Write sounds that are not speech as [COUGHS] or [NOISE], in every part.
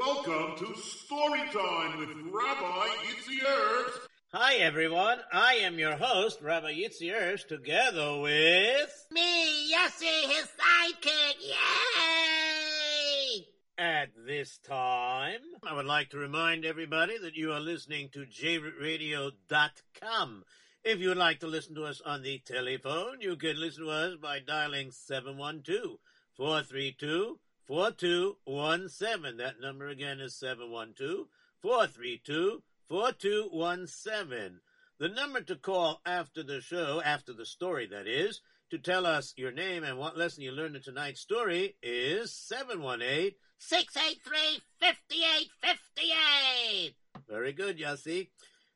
welcome to Story Time with Rabbi Yitzy Erps. Hi everyone, I am your host, Rabbi Yitzy Erps, together with... Me, Yossi, his sidekick, yay! At this time, I would like to remind everybody that you are listening to jradio.com. If you would like to listen to us on the telephone, you can listen to us by dialing 712 432 4217. That number again is 712 432 4217. The number to call after the show, after the story that is, to tell us your name and what lesson you learned in tonight's story is 718 683 5858. Very good, Yossi.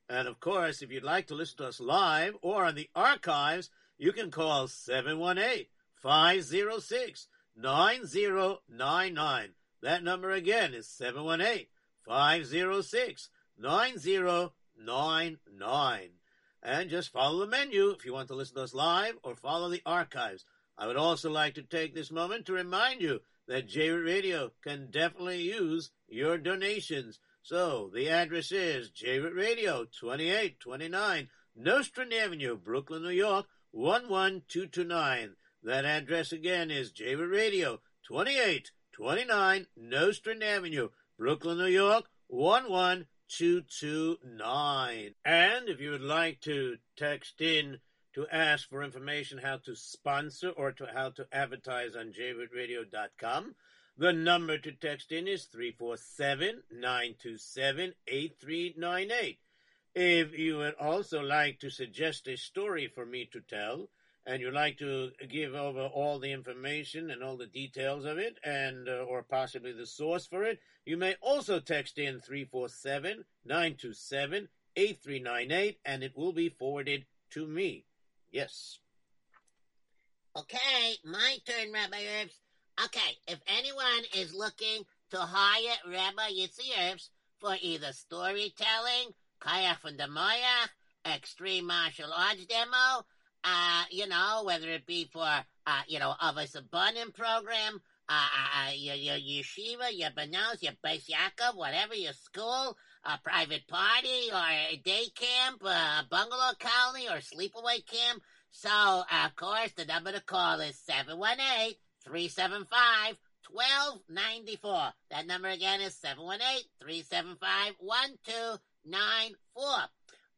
And of course, if you'd like to listen to us live or on the archives, you can call 718 506 9099. That number again is 718 506 9099. And just follow the menu if you want to listen to us live or follow the archives. I would also like to take this moment to remind you that J Radio can definitely use your donations. So the address is J Radio, 2829 Nostrand Avenue, Brooklyn, New York, 11229. That address again is J Radio, 2829 Nostrand Avenue, Brooklyn, New York, 11229. And if you would like to text in to ask for information how to sponsor or to how to advertise on jrootradio.com, the number to text in is 347-927-8398. If you would also like to suggest a story for me to tell, and you'd like to give over all the information and all the details of it, and uh, or possibly the source for it, you may also text in 347-927-8398, and it will be forwarded to me. Yes. Okay, my turn, Rabbi Erps. Okay, if anyone is looking to hire Rabbi Yitzy Erps for either storytelling, Kayak from the Moyach, extreme martial arts demo, uh, you know, whether it be for, uh, you know, Avos U'Banim program, uh, uh, uh, your, your yeshiva, your Benos, your Beis Yaakov, whatever, your school, a private party, or a day camp, a bungalow colony, or sleepaway camp. So, of course, the number to call is 718 375 1294. That number again is 718 375 1294.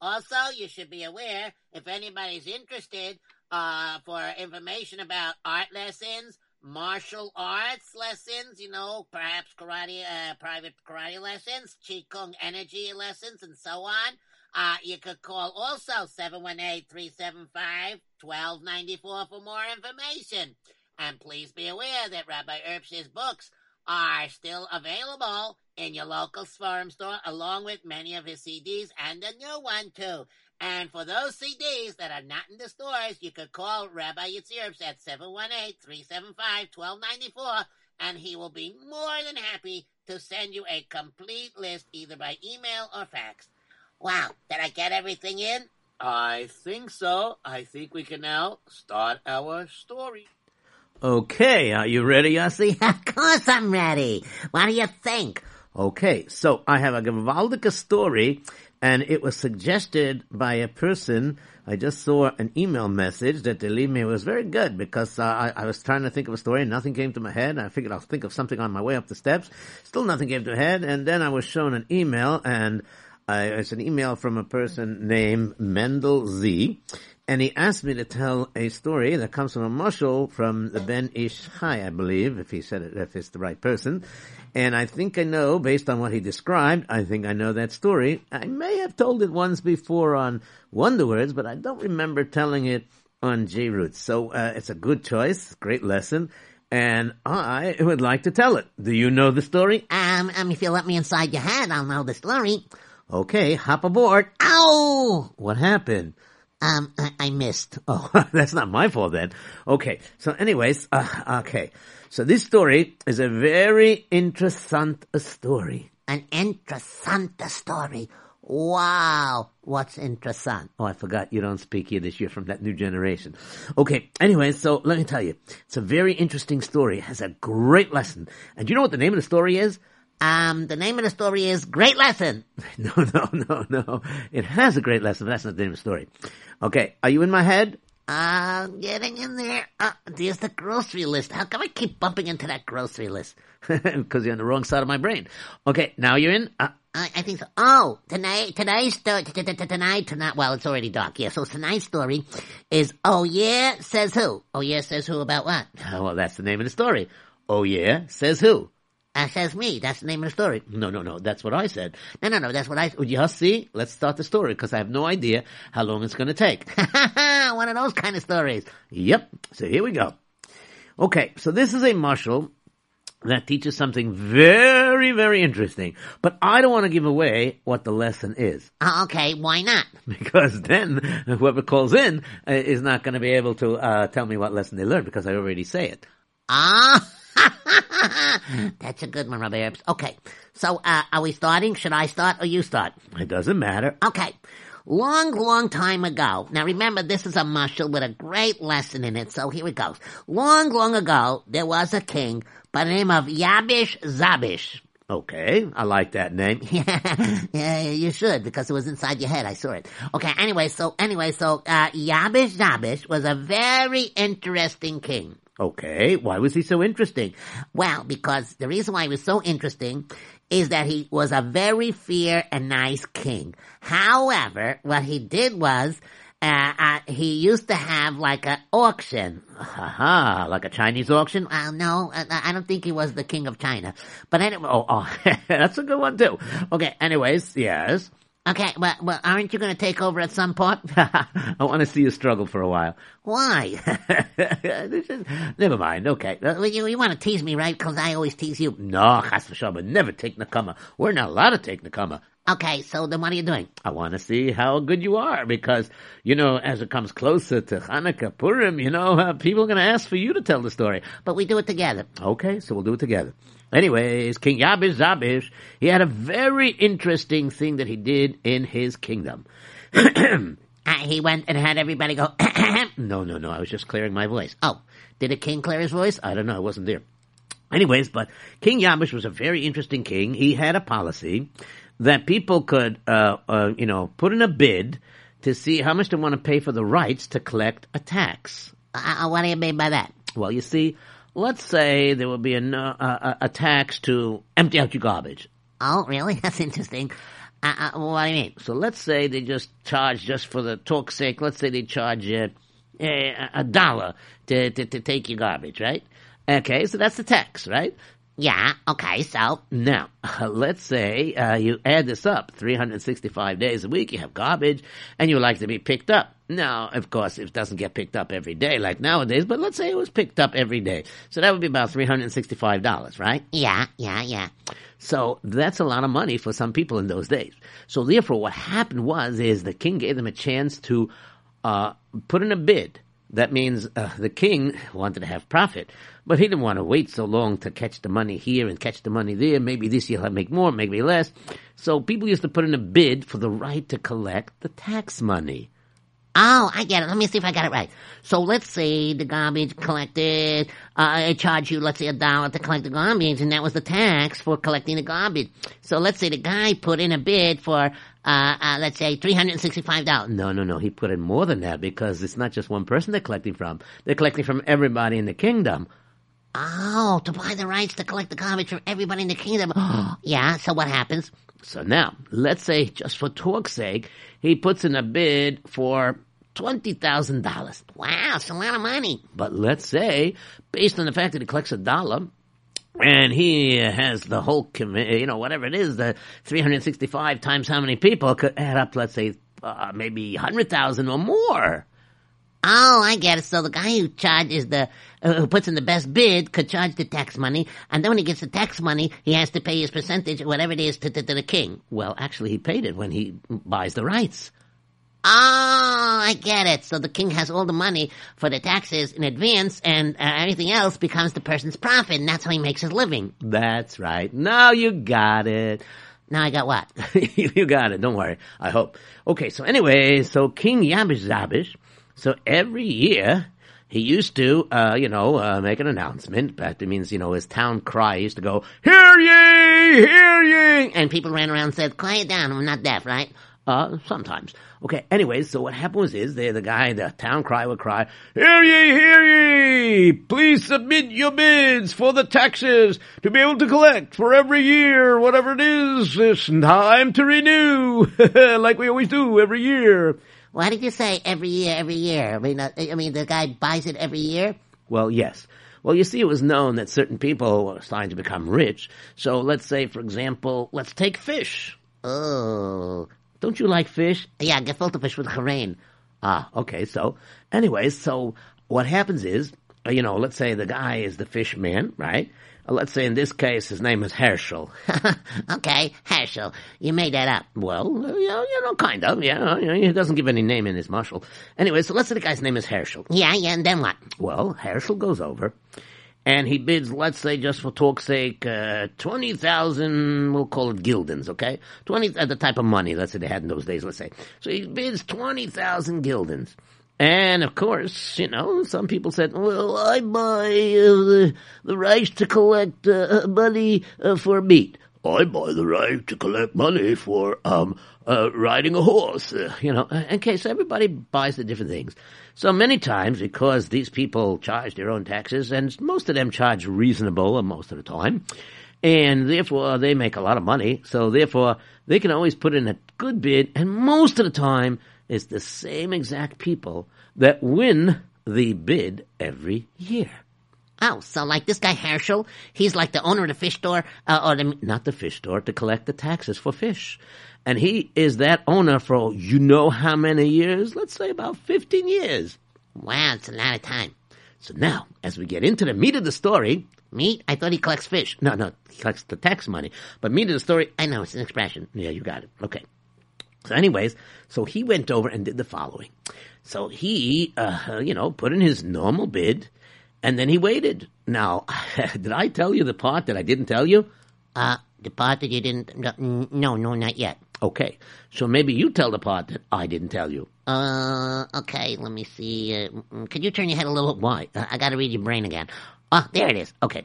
Also, you should be aware if anybody's interested uh, for information about art lessons, martial arts lessons, you know, perhaps karate, uh, private karate lessons, Qigong energy lessons, and so on. Uh, you could call also 718-375-1294 for more information. And please be aware that Rabbi Erps's books are still available in your local Seforim store, along with many of his CDs and a new one too. And for those CDs that are not in the stores, you could call Rabbi Yitzy Erps at 718-375-1294, and he will be more than happy to send you a complete list either by email or fax. Wow, did I get everything in? I think so. I think we can now start our story. Okay, are you ready, Yossi? [LAUGHS] Of course I'm ready. What do you think? Okay, so I have a Gewaldige story, and it was suggested by a person. I just saw an email message that they leave me. It was very good because uh, I, I, was trying to think of a story and nothing came to my head. I figured I'll think of something on my way up the steps. Still nothing came to my head, and then I was shown an email, and I, it's an email from a person named Mendel Z, and he asked me to tell a story that comes from a mushal from the Ben Ish Chai, I believe, if he said it, if it's the right person. And I think I know, based on what he described, I think I know that story. I may have told it once before on Wonder Words, but I don't remember telling it on J Roots. So uh, it's a good choice, great lesson. And I would like to tell it. Do you know the story? Um, um, if you let me inside your head, I'll know the story. Okay, hop aboard. Ow! What happened? Um, I, I missed. [LAUGHS] Oh, that's not my fault then. Okay, so anyways, uh, okay. So this story is a very interessant story. An interessant story. Wow, what's interessant? Oh, I forgot you don't speak Yiddish. You're from that new generation. Okay, anyway, so let me tell you. It's a very interesting story. It has a great lesson. And do you know what the name of the story is? Um, the name of the story is Great Lesson. [LAUGHS] No, no, no, no. It has a great lesson, but that's not the name of the story. Okay, are you in my head? Uh, getting in there. Uh, there's the grocery list. How come I keep bumping into that grocery list? [LAUGHS] Because you're on the wrong side of my brain. Okay, now you're in. Uh, I, I think so. Oh, tonight, tonight's story, tonight, tonight, well, it's already dark. Yeah, so tonight's story is, oh yeah, says who? Oh yeah, says who about what? oh, [LAUGHS] well, that's the name of the story. Oh yeah, says who? Uh, says me. That's the name of the story. No, no, no. That's what I said. No, no, no, that's what I, Yeah, see? Let's start the story because I have no idea how long it's going to take. [LAUGHS] one of those kind of stories. Yep. So here we go. Okay, so this is a mushal that teaches something very, very interesting. But I don't want to give away what the lesson is. Uh, okay, why not? [LAUGHS] Because then whoever calls in uh, is not going to be able to uh, tell me what lesson they learned because I already say it. Ah, [LAUGHS] [LAUGHS] that's a good one, Rabbi Erps. Okay, so uh, are we starting? Should I start or you start? It doesn't matter. Okay. Long, long time ago. Now remember, this is a mushal with a great lesson in it, so here it goes. Long, long ago, there was a king by the name of Yabish Zabish. Okay, I like that name. [LAUGHS] yeah, yeah, you should because it was inside your head. I saw it. Okay, anyway, so anyway, so uh, Yabish Zabish was a very interesting king. Okay, why was he so interesting? Well, because the reason why he was so interesting is that he was a very fair and nice king. However, what he did was, uh, uh, he used to have like an auction. Aha, like a Chinese auction? Well, no, uh, I don't think he was the king of China. But anyway, oh, oh [LAUGHS] that's a good one too. Okay, anyways, yes. Okay, well, well, aren't you going to take over at some point? [LAUGHS] I want to see you struggle for a while. Why? [LAUGHS] never mind. Okay. You, you want to tease me, right? Because I always tease you. No, chas v'shalom. Never take nakama. We're not allowed to take nakama. Okay, so then what are you doing? I want to see how good you are because, you know, as it comes closer to Hanukkah, Purim, you know, uh, people are going to ask for you to tell the story. But we do it together. Okay, so we'll do it together. Anyways, King Yabish Zabish, he had a very interesting thing that he did in his kingdom. [CLEARS THROAT] Uh, he went and had everybody go, [CLEARS THROAT] no, no, no, I was just clearing my voice. oh, did a king clear his voice? I don't know, I wasn't there. Anyways, but King Yabish was a very interesting king. He had a policy that people could, uh, uh, you know, put in a bid to see how much they want to pay for the rights to collect a tax. Uh, uh, what do you mean by that? Well, you see, let's say there would be a, a, a tax to empty out your garbage. Oh, really? [LAUGHS] That's interesting. Uh, uh, what do you mean? So let's say they just charge, just for the talk's sake, let's say they charge uh, a, a dollar to, to, to take your garbage, right? Okay, so that's the tax, right? Yeah, okay, so. Now, [LAUGHS] let's say uh, you add this up 365 days a week, you have garbage, and you like to be picked up. Now, of course, it doesn't get picked up every day like nowadays, but let's say it was picked up every day. So that would be about $365, right? Yeah, yeah, yeah. So that's a lot of money for some people in those days. So therefore, what happened was, is the king gave them a chance to uh, put in a bid. That means uh, the king wanted to have profit, but he didn't want to wait so long to catch the money here and catch the money there. Maybe this year he'll make more, maybe less. So people used to put in a bid for the right to collect the tax money. Oh, I get it. Let me see if I got it right. So let's say the garbage collected, uh, it charged you, let's say, a dollar to collect the garbage, and that was the tax for collecting the garbage. So let's say the guy put in a bid for, uh, uh, let's say, $365. No, no, no. He put in more than that because it's not just one person they're collecting from. They're collecting from everybody in the kingdom. Oh, to buy the rights to collect the garbage from everybody in the kingdom. [GASPS] yeah, so what happens? So now, let's say, just for talk's sake, he puts in a bid for $20,000. Wow, it's a lot of money. But let's say, based on the fact that he collects a dollar, and he has the whole committee, you know, whatever it is, the 365 times how many people could add up, let's say, uh, maybe 100,000 or more. Oh, I get it. So the guy who charges the, uh, who puts in the best bid could charge the tax money, and then when he gets the tax money, he has to pay his percentage, whatever it is, to, to, to the king. Well, actually, he paid it when he buys the rights. Oh, I get it. So the king has all the money for the taxes in advance, and uh, everything else becomes the person's profit, and that's how he makes his living. That's right. Now you got it. Now I got what? [LAUGHS] you got it. Don't worry. I hope. Okay, so anyway, so King Yabish Zabish, so every year he used to, uh, you know, uh, make an announcement. That means, you know, his town cry used to go, "Hear ye, hear ye," And people ran around and said, quiet down, I'm not deaf, right? Uh, sometimes. Okay, anyways, so what happened was is there the guy, the town cry would cry, Hear ye, hear ye! Please submit your bids for the taxes to be able to collect for every year, whatever it is, it's time to renew, [LAUGHS] like we always do every year. Why did you say every year, every year? I mean, uh, I mean, the guy buys it every year? Well, yes. Well, you see, it was known that certain people were starting to become rich. So let's say, for example, let's take fish. Oh. Don't you like fish? Yeah, gefilte fish with chrain. Ah, okay. So, anyways, so what happens is, uh, you know, let's say the guy is the fish man, right? Uh, let's say in this case his name is Herschel. [LAUGHS] okay, Herschel, you made that up. Well, uh, you know, you know, kind of, yeah. You know, he doesn't give any name in his mushal. Anyway, so let's say the guy's name is Herschel. Yeah, yeah, and then what? Well, Herschel goes over, and he bids, let's say, just for talk's sake, uh, 20,000, we'll call it guildens, okay? 20, uh, the type of money, let's say they had in those days, let's say. So he bids 20,000 guildens. And of course, you know, some people said, well, I buy uh, the, the rights to collect uh, money uh, for meat. I buy the right to collect money for um, uh, riding a horse. Uh, you know, in case everybody buys the different things. So many times, because these people charge their own taxes, and most of them charge reasonable most of the time, and therefore they make a lot of money. So therefore, they can always put in a good bid, and most of the time, it's the same exact people that win the bid every year. Oh, so like this guy Herschel, he's like the owner of the fish store, uh, or the not the fish store, to collect the taxes for fish. And he is that owner for you know how many years? Let's say about 15 years. wow, it's a lot of time. So now, as we get into the meat of the story, Meat? I thought he collects fish. no, no, he collects the tax money, but meat of the story, I know it's an expression. yeah, you got it. Okay. So anyways, so he went over and did the following. So he, uh, you know, put in his normal bid, and then he waited. Now, [LAUGHS] did I tell you the part that I didn't tell you? Uh, the part that you didn't. No, no, not yet. Okay, so maybe you tell the part that I didn't tell you. Uh, okay, let me see. Uh, mm, could you turn your head a little? Why? Uh, I gotta read your brain again. Oh, there it is. Okay.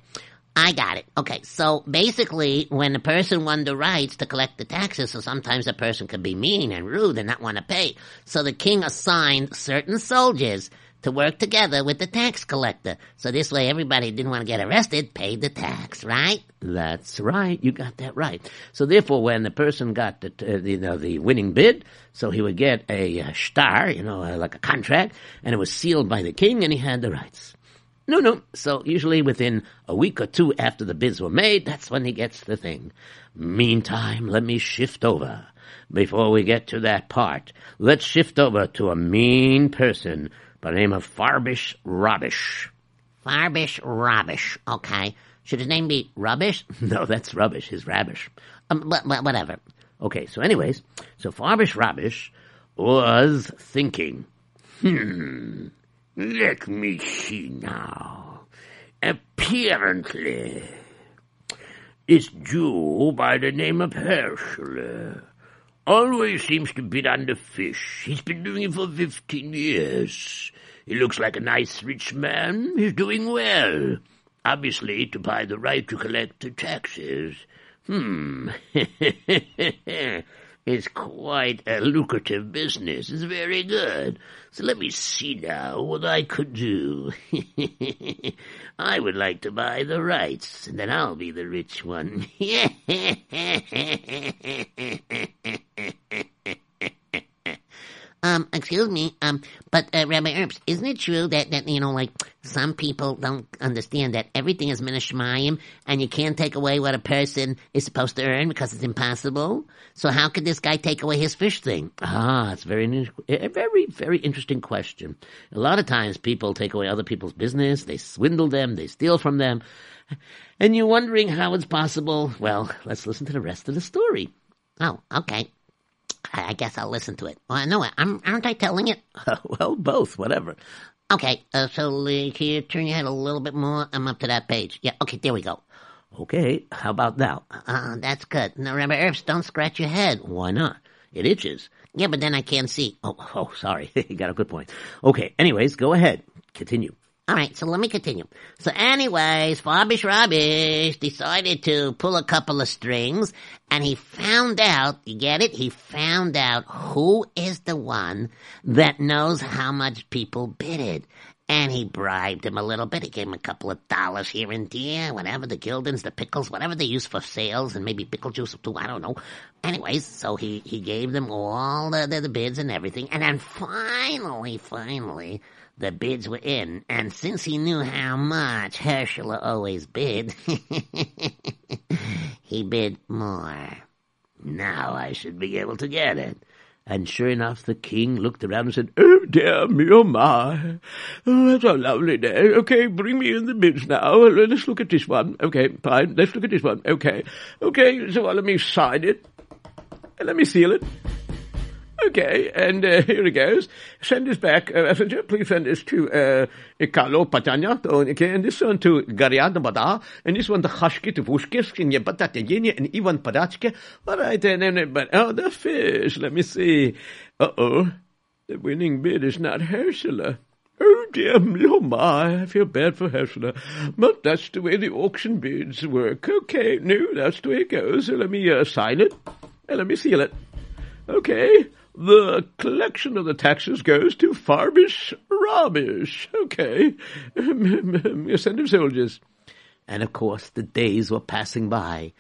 I got it. Okay, so basically, when a person won the rights to collect the taxes, so sometimes a person could be mean and rude and not want to pay. So the king assigned certain soldiers to work together with the tax collector. So this way, everybody who didn't want to get arrested paid the tax, right? That's right. You got that right. So therefore, when the person got the, uh, the you know the winning bid, so he would get a uh, star, you know, uh, like a contract, and it was sealed by the king, and he had the rights. No, no. So usually within a week or two after the bids were made, that's when he gets the thing. Meantime, let me shift over. Before we get to that part, let's shift over to a mean person by the name of Farbish Robbish. Farbish Rubbish. Okay. Should his name be Rubbish? [LAUGHS] No, that's rubbish. His rubbish. Um, but, but whatever. Okay, so anyways, so Farbish Rubbish was thinking, hmm, let me see now. Apparently, this Jew by the name of Herschel always seems to bid on the fish. He's been doing it for fifteen years. He looks like a nice rich man. He's doing well. Obviously, to buy the right to collect the taxes. Hmm. [LAUGHS] it's quite a lucrative business. It's very good. So let me see now what I could do. [LAUGHS] I would like to buy the rights, and then I'll be the rich one. [LAUGHS] Um, excuse me, um, but uh, Rabbi Erps, isn't it true that, that you know, like some people don't understand that everything is minishmayim, and you can't take away what a person is supposed to earn because it's impossible? So how could this guy take away his fish thing? Ah, it's very, a very, very interesting question. A lot of times people take away other people's business, they swindle them, they steal from them, and you're wondering how it's possible. Well, let's listen to the rest of the story. Oh, okay. I, I guess I'll listen to it. Well, I know it. I'm, aren't I telling it? [LAUGHS] well, both, whatever. Okay, uh, so uh, can you turn your head a little bit more? I'm up to that page. Yeah, okay, there we go. Okay, how about now? Uh, that's good. Now, Rabbi Erps, don't scratch your head. Why not? It itches. Yeah, but then I can't see. Oh, [LAUGHS] oh, sorry. [LAUGHS] you got a good point. Okay, anyways, go ahead. Continue. All right, so let me continue. So, anyways, Fabish Rabish decided to pull a couple of strings, and he found out. You get it? He found out who is the one that knows how much people bid it. And he bribed him a little bit. He gave him a couple of dollars here and there, whatever the gildens, the pickles, whatever they use for sales, and maybe pickle juice too. I don't know. Anyways, so he he gave them all the, the, the bids and everything, and then finally, finally, the bids were in. And since he knew how much Herschel always bid, [LAUGHS] he bid more. Now I should be able to get it. And sure enough, the king looked around and said, Oh dear me, oh my. Oh, that's a lovely day. Okay, bring me in the bids now. Let's look at this one. Okay, fine. Let's look at this one. Okay. Okay, so let me sign it. And let me seal it. Okay, and uh, [LAUGHS] here it goes. Send this back, uh, messenger. Please send this to uh, Carlo Patanya. Okay, and this one to Gariadna Bada, and this one to Hashki to Vushkis, and and Ivan Padachke. All right, and then, but oh, the fish. Let me see. Uh oh, the winning bid is not Herschela. Oh dear oh my, I feel bad for Herschela. But that's the way the auction bids work. Okay, no, that's the way it goes. So let me uh, sign it, and let me seal it. Okay. The collection of the taxes goes to Farbish Rabish. Okay. [LAUGHS] Send him soldiers. And of course, the days were passing by.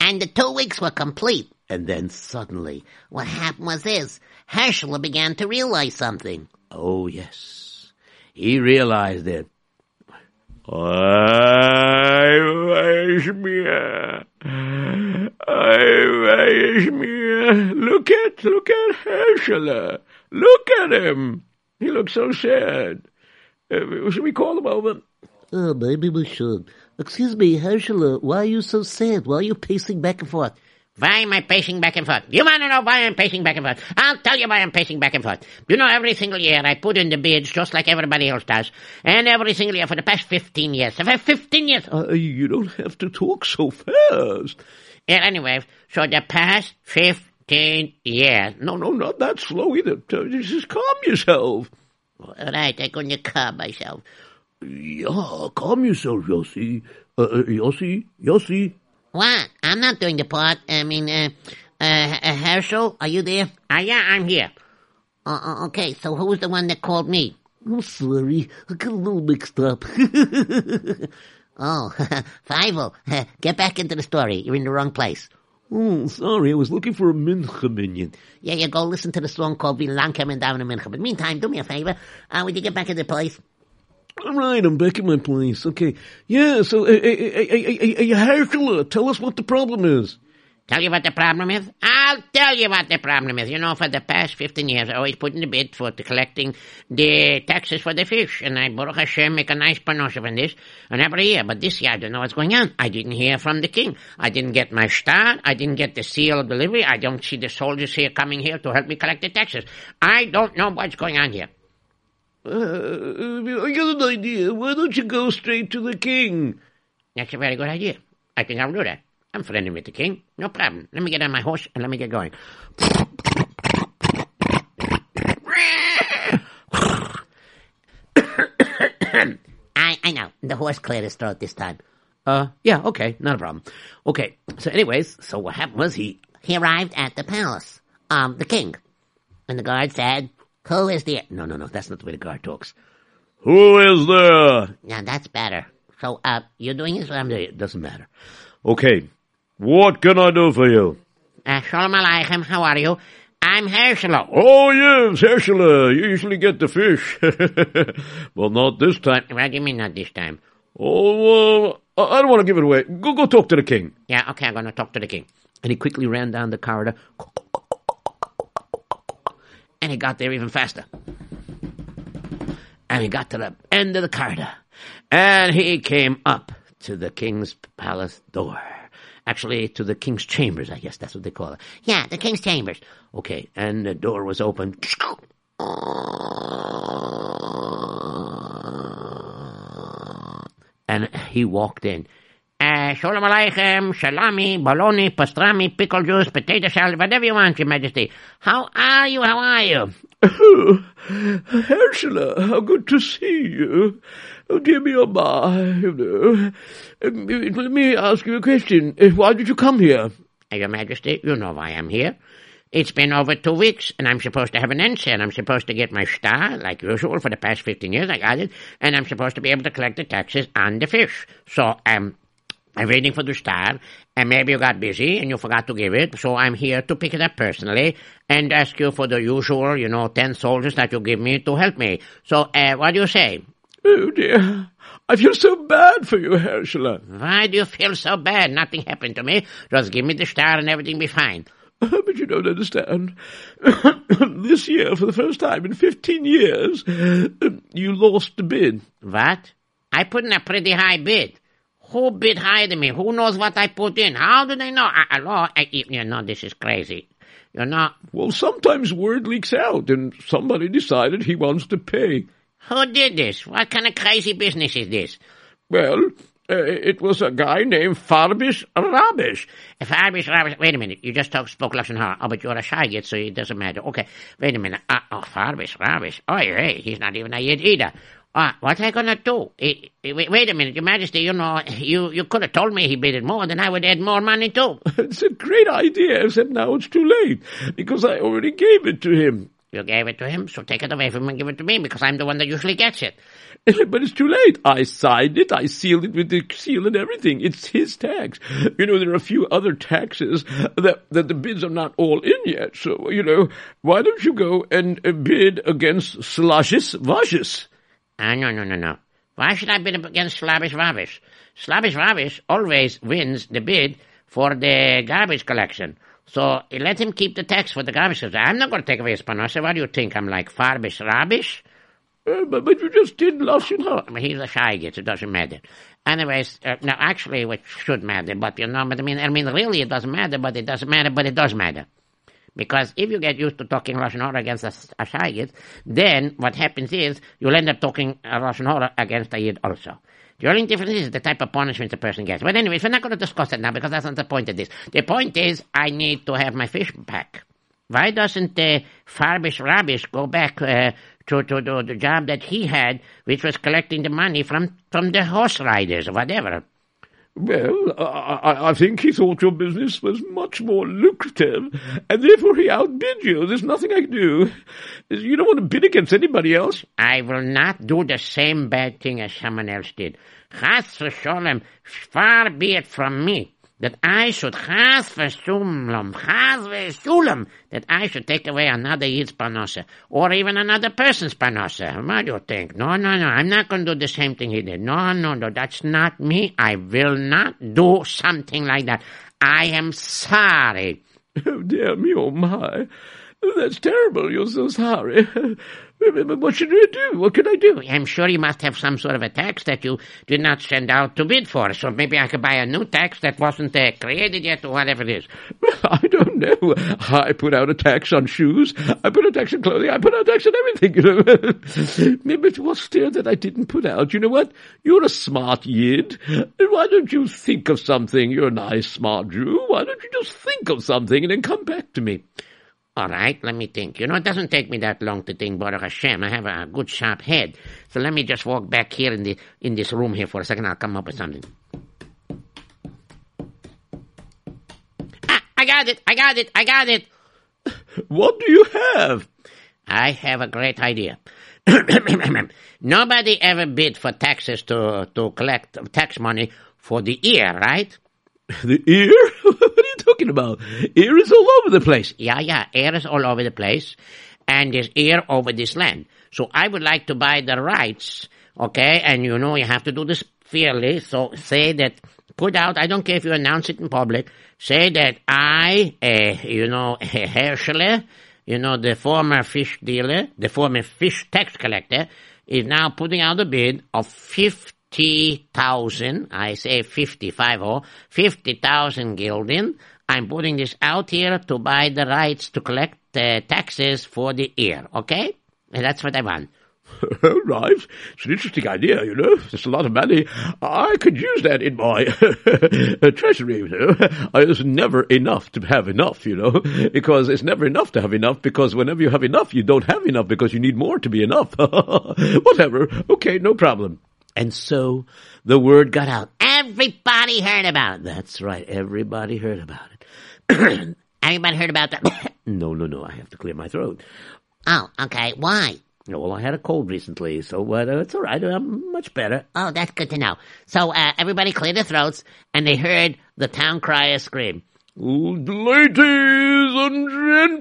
And the two weeks were complete. And then suddenly, What happened was this. Herschel began to realize something. oh yes, he realized it. I wish me, I wish me. Look at, look at Herschel. Look at him. He looks so sad. Uh, should we call him over? Oh, maybe we should. Excuse me, Herschel, why are you so sad? Why are you pacing back and forth? Why am I pacing back and forth? You want to know why I'm pacing back and forth? I'll tell you why I'm pacing back and forth. You know, every single year I put in the bids just like everybody else does. And every single year for the past 15 years. For 15 years. Uh, you don't have to talk so fast. Yeah, anyway, so the past 15 years. No, no, not that slow either. Just calm yourself. All right, I'm going to calm myself. Yeah, calm yourself, Yossi. Uh, uh, Yossi, Yossi. What? I'm not doing the part. I mean, uh, uh, uh, Herschel, are you there? Ah, yeah, I'm here. Uh, uh, okay, so who's the one that called me? I'm sorry, I got a little mixed up. [LAUGHS] Oh, [LAUGHS] Fievel, [LAUGHS] get back into the story. You're in the wrong place. Oh, sorry, I was looking for a Mincha minyan. Yeah, you go listen to the song called Wie lang coming down in Mincha. But meantime, do me a favor. Uh, would you get back into the place? All right, I'm back in my place. Okay. Yeah, so, uh, uh, uh, tell us what the problem is. Tell you what the problem is? I'll tell you what the problem is. You know, for the past 15 years, I always put in the bid for the collecting the taxes for the fish. And I, Baruch Hashem, make a nice promotion on this. And every year. But this year, I don't know what's going on. I didn't hear from the king. I didn't get my start. I didn't get the seal of delivery. I don't see the soldiers here coming here to help me collect the taxes. I don't know what's going on here. Uh, I got an idea. Why don't you go straight to the king? That's a very good idea. I think I'll do that. I'm friendly with the king. No problem. Let me get on my horse and let me get going. [COUGHS] I, I know. The horse cleared his throat this time. Uh, yeah, okay, not a problem. Okay, so anyways, so what happened was he, He arrived at the palace. Um, the king. And the guard said, Who is there? no, no, no, that's not the way the guard talks. Who is there? Now that's better. So, uh, you're doing this I'm doing it? Doesn't matter. Okay. What can I do for you? Uh, Shalom Aleichem, how are you? I'm Herschel. Oh, yes, Herschel. You usually get the fish. [LAUGHS] well, not this time. What do you mean not this time? Oh, uh, I don't want to give it away. Go, go talk to the king. Yeah, okay, I'm gonna talk to the king. And he quickly ran down the corridor, And he got there even faster. and he got to the end of the corridor, and he came up to the king's palace door. Actually, to the king's chambers, I guess that's what they call it. Yeah, the king's chambers. Okay, and the door was open. And he walked in. Uh, shalom aleichem, salami, bologna, pastrami, pickle juice, potato salad, whatever you want, Your Majesty. How are you? How are you? [LAUGHS] Oh, Herschela, how good to see you. Oh, dear me, oh my, you know. Um, Let me ask you a question. Uh, Why did you come here? Your Majesty, you know why I'm here. It's been over two weeks, and I'm supposed to have an answer, and I'm supposed to get my star, like usual, for the past 15 years, I got it, and I'm supposed to be able to collect the taxes on the fish. So, um, I'm waiting for the star, and maybe you got busy and you forgot to give it, so I'm here to pick it up personally and ask you for the usual, you know, 10 soldiers that you give me to help me. So, uh, what do you say? Oh, dear. I feel so bad for you, Herschela. Why do you feel so bad? Nothing happened to me. Just give me the star and everything be fine. [LAUGHS] But you don't understand. [COUGHS] this year, for the first time in 15 years, [COUGHS] you lost the bid. What? I put in a pretty high bid. Who bid higher than me? Who knows what I put in? How do they know? I, I, I, you know, this is crazy. You know, Well, sometimes word leaks out, and somebody decided he wants to pay. who did this? What kind of crazy business is this? Well, uh, it was a guy named Farbish Rabish. Was Rabish, wait a minute, you just talk, spoke Lashon Hara. Oh, but you're a shy Shagit, so it doesn't matter. Okay, wait a minute. Uh, oh, Farbish, Rabish. Oh, hey, he's not even a Yid either. Ah, what I gonna do? Wait, wait a minute, Your Majesty, you know, you, you could have told me he bid it more, then I would add more money too. [LAUGHS] It's a great idea, except now it's too late, because I already gave it to him. You gave it to him, so take it away from him and give it to me, because I'm the one that usually gets it. [LAUGHS] But it's too late. I signed it. I sealed it with the seal and everything. It's his tax. You know, there are a few other taxes that, that the bids are not all in yet. So, you know, why don't you go and uh, bid against Slashis Vashis? Ah, no, no, no, no. Why should I bid against Slavish Ravish? Slavish Ravish always wins the bid for the garbage collection. So eh, let him keep the tax for the garbage collection. I'm not going to take away his panosa. What do you think? I'm like Farbish Rabish? Uh, but, but you just did Lashon Hara. I mean, he's a shy git. It doesn't matter. Anyways, uh, now actually, what should matter, but you know, but I mean, I mean, really, it doesn't matter, but it doesn't matter, but it does matter. Because if you get used to talking Russian horror against a, a then what happens is you'll end up talking uh, Russian horror against a Yid also. The only difference is the type of punishment the person gets. But anyways, we're not going to discuss that now because that's not the point of this. The point is I need to have my fish back. Why doesn't the Farbish Rabish go back uh, to, to, to the job that he had, which was collecting the money from, from the horse riders or whatever? Well, I, I, think he thought your business was much more lucrative, and therefore he outbid you. There's nothing I can do. You don't want to bid against anybody else. I will not do the same bad thing as someone else did. Chas v'sholem, far be it from me that I should chas v'shulam, chas v'shulam, that I should take away another Yid's panosa, or even another person's panosa. What do you think? No, no, no, I'm not going to do the same thing he did. No, no, no, that's not me. I will not do something like that. I am sorry. Oh, dear me, oh my. That's terrible. You're so sorry. [LAUGHS] What should I do? What can I do? I'm sure you must have some sort of a tax that you did not send out to bid for, so maybe I could buy a new tax that wasn't uh, created yet or whatever it is. [LAUGHS] I don't know. I put out a tax on shoes. I put a tax on clothing. I put out a tax on everything, you know. [LAUGHS] Maybe it was there that I didn't put out. You know what? You're a smart yid. Why don't you think of something? You're a nice, smart Jew. Why don't you just think of something and then come back to me? All right, let me think. You know, it doesn't take me that long to think, Baruch Hashem. I have a good sharp head. So let me just walk back here in the in this room here for a second. I'll come up with something. Ah, I got it! I got it! I got it! [LAUGHS] What do you have? I have a great idea. [COUGHS] Nobody ever bid for taxes to to collect tax money for the ear, right? [LAUGHS] The ear? [LAUGHS] talking about? Air is all over the place. Yeah, yeah, air is all over the place, and there's air over this land. So I would like to buy the rights, okay? And you know, you have to do this fairly. So say that, put out, I don't care if you announce it in public, say that I, uh, you know, [LAUGHS] Herschel, you know, the former fish dealer, the former fish tax collector, is now putting out a bid of 50,000, I say 55 or 50,000 gilden. I'm putting this out here to buy the rights to collect uh, taxes for the year, okay? And that's what I want. [LAUGHS] right. It's an interesting idea, you know. There's a lot of money. I could use that in my [LAUGHS] treasury, you know. [LAUGHS] It's never enough to have enough, you know, because it's never enough to have enough because whenever you have enough, you don't have enough because you need more to be enough. Whatever. Okay, no problem. And so the word got out. Everybody heard about it. That's right. Everybody heard about it. [CLEARS THROAT] Everybody heard about that. [COUGHS] no, no, no. I have to clear my throat. oh, okay. Why? Well, I had a cold recently, so uh, it's all right. I'm much better. Oh, that's good to know. So uh, everybody cleared their throats, and they heard the town crier scream. Ladies and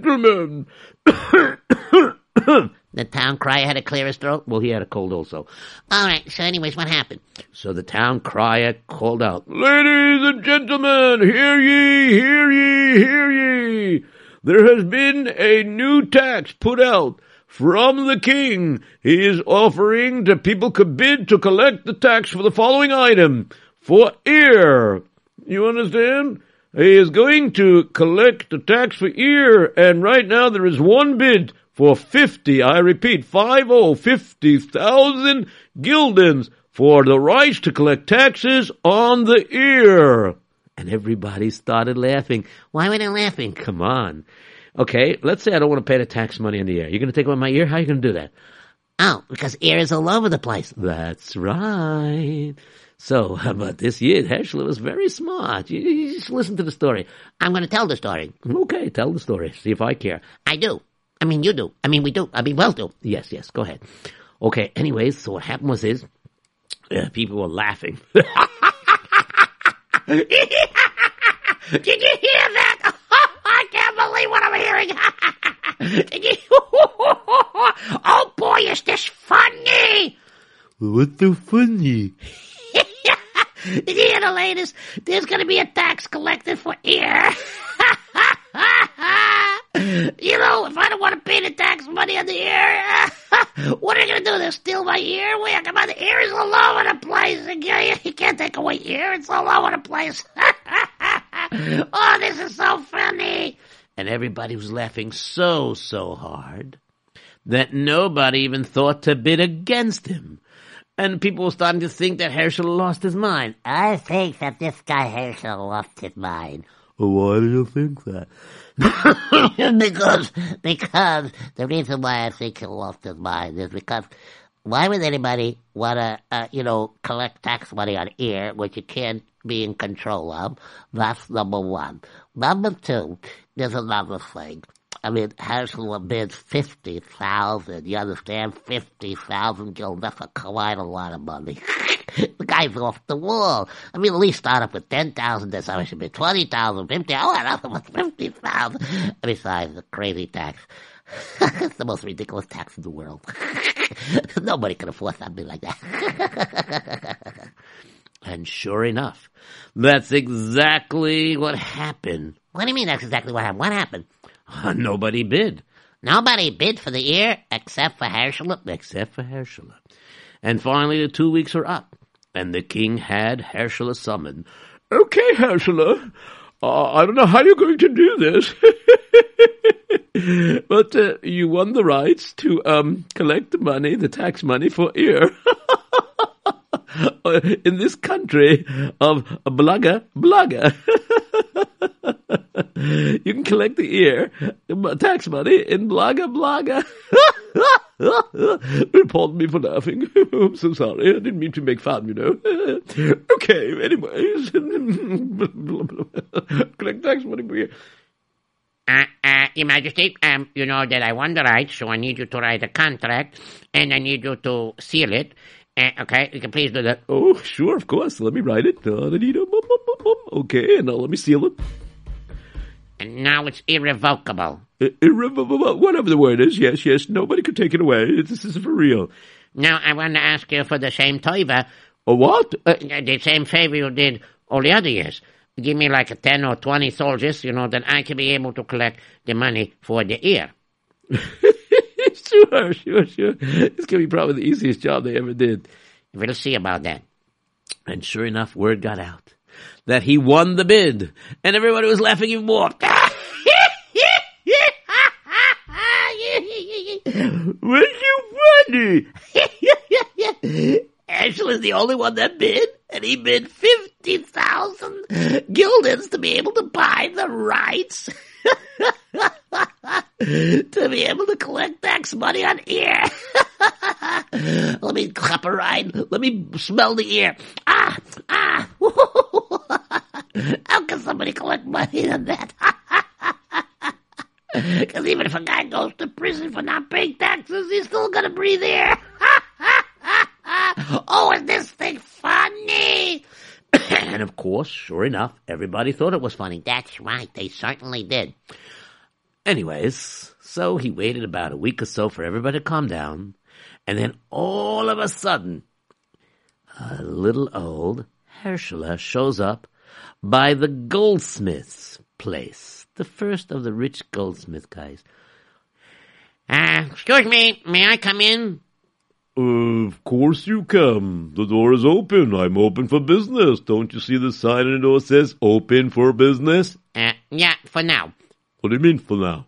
gentlemen. [COUGHS] [COUGHS] The town crier had to clear his throat. Well, he had a cold also. All right. So, anyways, what happened? So the town crier called out, Ladies and gentlemen, hear ye, hear ye, hear ye. There has been a new tax put out from the king. He is offering that people could bid to collect the tax for the following item. For ear. You understand? He is going to collect the tax for ear, and right now there is one bid for fifty, I repeat, five oh, fifty thousand guildens for the rights to collect taxes on the ear. and everybody started laughing. Why were they laughing? Come on. Okay, let's say I don't want to pay the tax money in the ear. You're going to take away my ear? How are you going to do that? Oh, because ear is all over the place. That's right. So, [LAUGHS] but this year, Herschel was very smart. You, you just listen to the story. I'm going to tell the story. Okay, tell the story. See if I care. I do. I mean, you do. I mean, we do. I mean, well do. Yes, yes, go ahead. Okay, anyways, so what happened was is, uh, people were laughing. [LAUGHS] [LAUGHS] Did you hear that? [LAUGHS] I can't believe what I'm hearing. Did you? oh boy, is this funny! What's so funny? Did you hear the latest? There's going to be a tax collected for ear. [LAUGHS] you know, if I don't want to pay the tax money on the ear, [LAUGHS] what are you going to do? They'll steal my ear? Wait, come on, the ear is all over the place. You [LAUGHS] can't take away ear. It's all over the place. oh, this is so funny. and everybody was laughing so, so hard that nobody even thought to bid against him. And people were starting to think that Herschel lost his mind. I think that this guy Herschel lost his mind. Why do you think that? [LAUGHS] because because the reason why I think he lost his mind is because why would anybody want to uh, you know collect tax money on ear which you can't be in control of? That's number one. Number two, there's another thing. I mean, Herschel bids fifty thousand. You understand? Fifty thousand guild. That's a quite a lot of money. [LAUGHS] [LAUGHS] the guy's off the wall. I mean, at least start up with ten thousand. Then somebody should be twenty thousand, fifty. Oh, another was fifty thousand. [LAUGHS] Besides, the crazy tax. [LAUGHS] it's the most ridiculous tax in the world. Nobody can afford something like that. And sure enough, that's exactly what happened. what do you mean? That's exactly what happened. What happened? Nobody bid, Nobody bid for the ear except for Herschel. except for Herschel. And finally, the two weeks were up, and the king had Herschel summoned. Okay, Herschel. Uh, I don't know how you're going to do this. [LAUGHS] but uh, you won the rights to um, collect the money, the tax money for ear. [LAUGHS] In this country of Blaga, Blaga. [LAUGHS] you can collect the ear, tax money in Blaga, Blaga. [LAUGHS] Pardon me for laughing. [LAUGHS] I'm so sorry. I didn't mean to make fun, you know. [LAUGHS] okay, anyways. collect tax money for ear. Uh, uh, Your Majesty, um, you know that I won the rights, so I need you to write a contract, and I need you to seal it. Uh, okay, you can please do that. Oh, sure, of course. Let me write it. Okay, and now let me seal it. And now it's irrevocable. I- Irrevocable, whatever the word is. Yes, yes. Nobody could take it away. This is for real. Now I want to ask you for the same favor, A what? uh, the same favor you did all the other years. Give me like a 10 or 20 soldiers, you know, that I can be able to collect the money for the ear. [LAUGHS] sure, sure, sure. It's gonna be probably the easiest job they ever did. We'll see about that. And sure enough, word got out that he won the bid, and everybody was laughing even more. Well, you money. Angela's the only one that bid, and he bid 50,000 guildens to be able to buy the rights [LAUGHS] to be able to collect tax money on ear. [LAUGHS] Let me clap a ride. Let me smell the ear. Ah, ah. [LAUGHS] How can somebody collect money on that? [LAUGHS] Because even if a guy goes to prison for not paying taxes, he's still gonna breathe air. [LAUGHS] oh, is this thing funny? [COUGHS] And of course, sure enough, everybody thought it was funny. That's right, they certainly did. Anyways, so he waited about a week or so for everybody to calm down, and then all of a sudden, a little old Herschela shows up by the goldsmith's place, the first of the rich goldsmith guys. Uh, excuse me, may I come in? Of course you can. The door is open. I'm open for business. Don't you see the sign on the door says open for business? Uh, yeah, for now. What do you mean for now?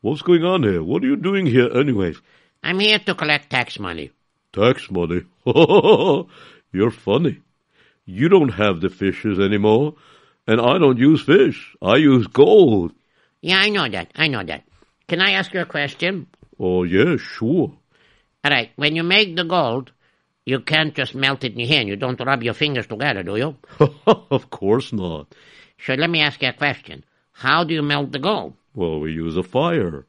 What's going on here? What are you doing here anyway? I'm here to collect tax money. Tax money? [LAUGHS] You're funny. You don't have the fishes anymore, and I don't use fish. I use gold. Yeah, I know that, I know that. Can I ask you a question? Oh, yeah, sure. All right, when you make the gold, you can't just melt it in your hand. You don't rub your fingers together, do you? [LAUGHS] of course not. So let me ask you a question. How do you melt the gold? Well, we use a fire.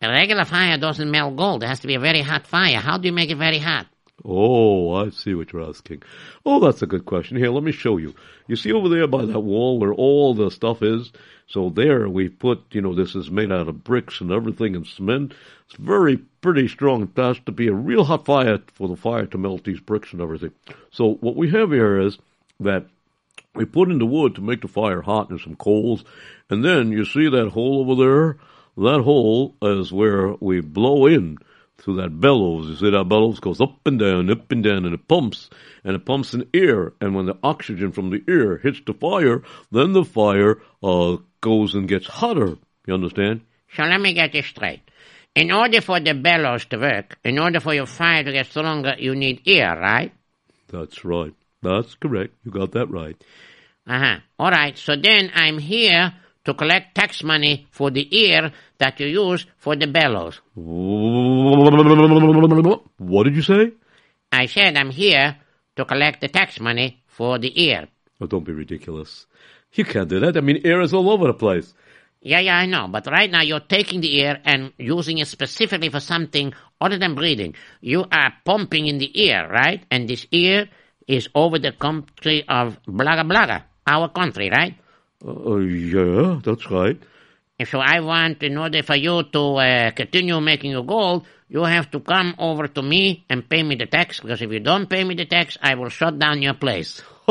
A regular fire doesn't melt gold. It has to be a very hot fire. How do you make it very hot? Oh, I see what you're asking. Oh, that's a good question. Here, let me show you. You see over there by that wall where all the stuff is? So there we put, you know, this is made out of bricks and everything and cement. It's very pretty strong. It has to be a real hot fire for the fire to melt these bricks and everything. So what we have here is that we put in the wood to make the fire hot and some coals. And then you see that hole over there? That hole is where we blow in through that bellows. You see that bellows goes up and down, up and down, and it pumps, and it pumps an air. And when the oxygen from the air hits the fire, then the fire uh, goes and gets hotter. You understand? So let me get this straight. In order for the bellows to work, in order for your fire to get stronger, you need air, right? That's right. That's correct. You got that right. Uh huh. All right. So then I'm here to collect tax money for the ear that you use for the bellows. What did you say? I said I'm here to collect the tax money for the ear. Oh, don't be ridiculous. You can't do that. I mean, air is all over the place. Yeah, yeah, I know. But right now you're taking the ear and using it specifically for something other than breathing. You are pumping in the ear, right? And this ear is over the country of Blaga Blaga, our country, right? Uh, yeah, that's right. And so I want, in order for you to uh, continue making your gold, you have to come over to me and pay me the tax, because if you don't pay me the tax, I will shut down your place. [LAUGHS]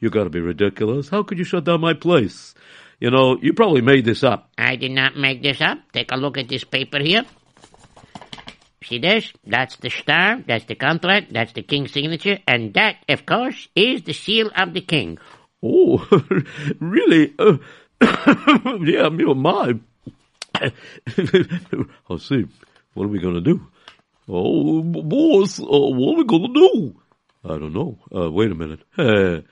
you gotta be ridiculous. How could you shut down my place? You know, you probably made this up. I did not make this up. Take a look at this paper here. See this? That's the star, that's the contract, that's the king's signature, and that, of course, is the seal of the king. Oh, [LAUGHS] really? Uh, [COUGHS] yeah, me or my. [COUGHS] I'll see. What are we gonna do? Oh, boss, uh, what are we gonna do? I don't know. Uh, wait a minute. [LAUGHS] Hey,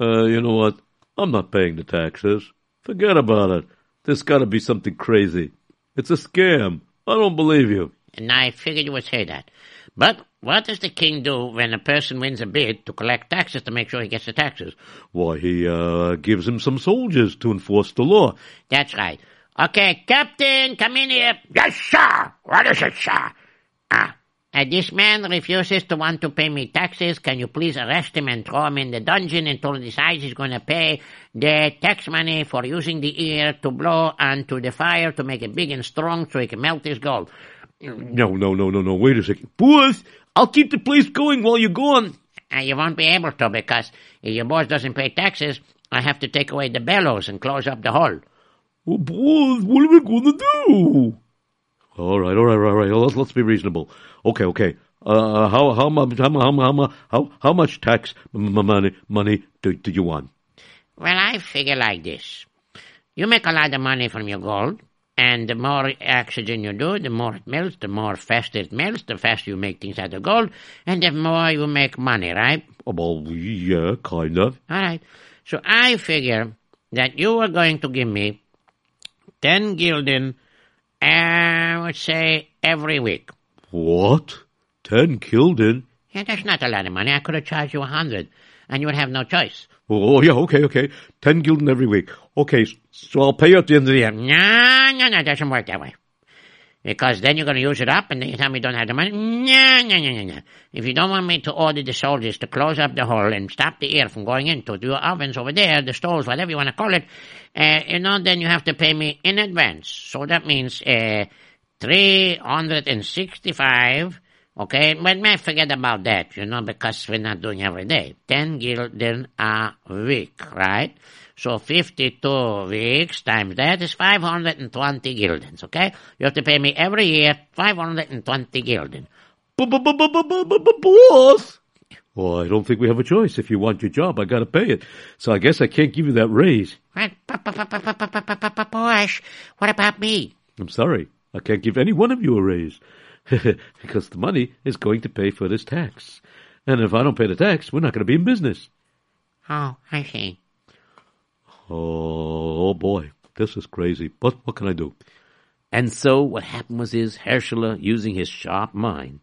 uh, you know what? I'm not paying the taxes. Forget about it. There's gotta be something crazy. It's a scam. I don't believe you. And I figured you would say that. But what does the king do when a person wins a bid to collect taxes to make sure he gets the taxes? Why, he uh, gives him some soldiers to enforce the law. That's right. Okay, Captain, come in here. Yes, sir. What is it, sir? Ah, uh, this man refuses to want to pay me taxes. Can you please arrest him and throw him in the dungeon until he decides he's going to pay the tax money for using the air to blow onto the fire to make it big and strong so he can melt his gold? No, no, no, no, no. Wait a second. Boss, I'll keep the place going while you're gone. Uh, you won't be able to because if your boss doesn't pay taxes, I have to take away the bellows and close up the hole. Oh, boss, what are we going to do? All right, all right, all right. Let's, let's be reasonable. Okay, okay. Uh, how how much how how how how much tax money money do, do you want? Well, I figure like this: you make a lot of money from your gold, And the more oxygen you do, the more it melts, the more faster it melts, the faster you make things out of gold, and the more you make money, right? Oh, well, yeah, kind of. All right. So I figure that you are going to give me 10 gulden, uh, I would say, every week. What? Ten Kilden? Yeah, that's not a lot of money. I could have charged you a hundred, and you would have no choice. Oh, yeah, okay, okay. Ten Gulden every week. Okay, so I'll pay you at the end of the year. No, no, no, it doesn't work that way. Because then you're going to use it up, and then you tell me you don't have the money. No, no, no, no, no. If you don't want me to order the soldiers to close up the hole and stop the air from going into your ovens over there, the stoves, whatever you want to call it, uh, you know, then you have to pay me in advance. So that means uh, 365, okay? But man, forget about that, you know, because we're not doing every day. 10 gulden a week, right? So 52 weeks times that is 520 guildens, okay? You have to pay me every year 520 gulden. Boss! Well, I don't think we have a choice. If you want your job, I gotta pay it. So I guess I can't give you that raise. What about me? I'm sorry. I can't give any one of you a raise. [LAUGHS] because the money is going to pay for this tax. And if I don't pay the tax, we're not gonna be in business. Oh, I see. Oh, boy. This is crazy. But what can I do? And so what happened was is Herschela, using his sharp mind,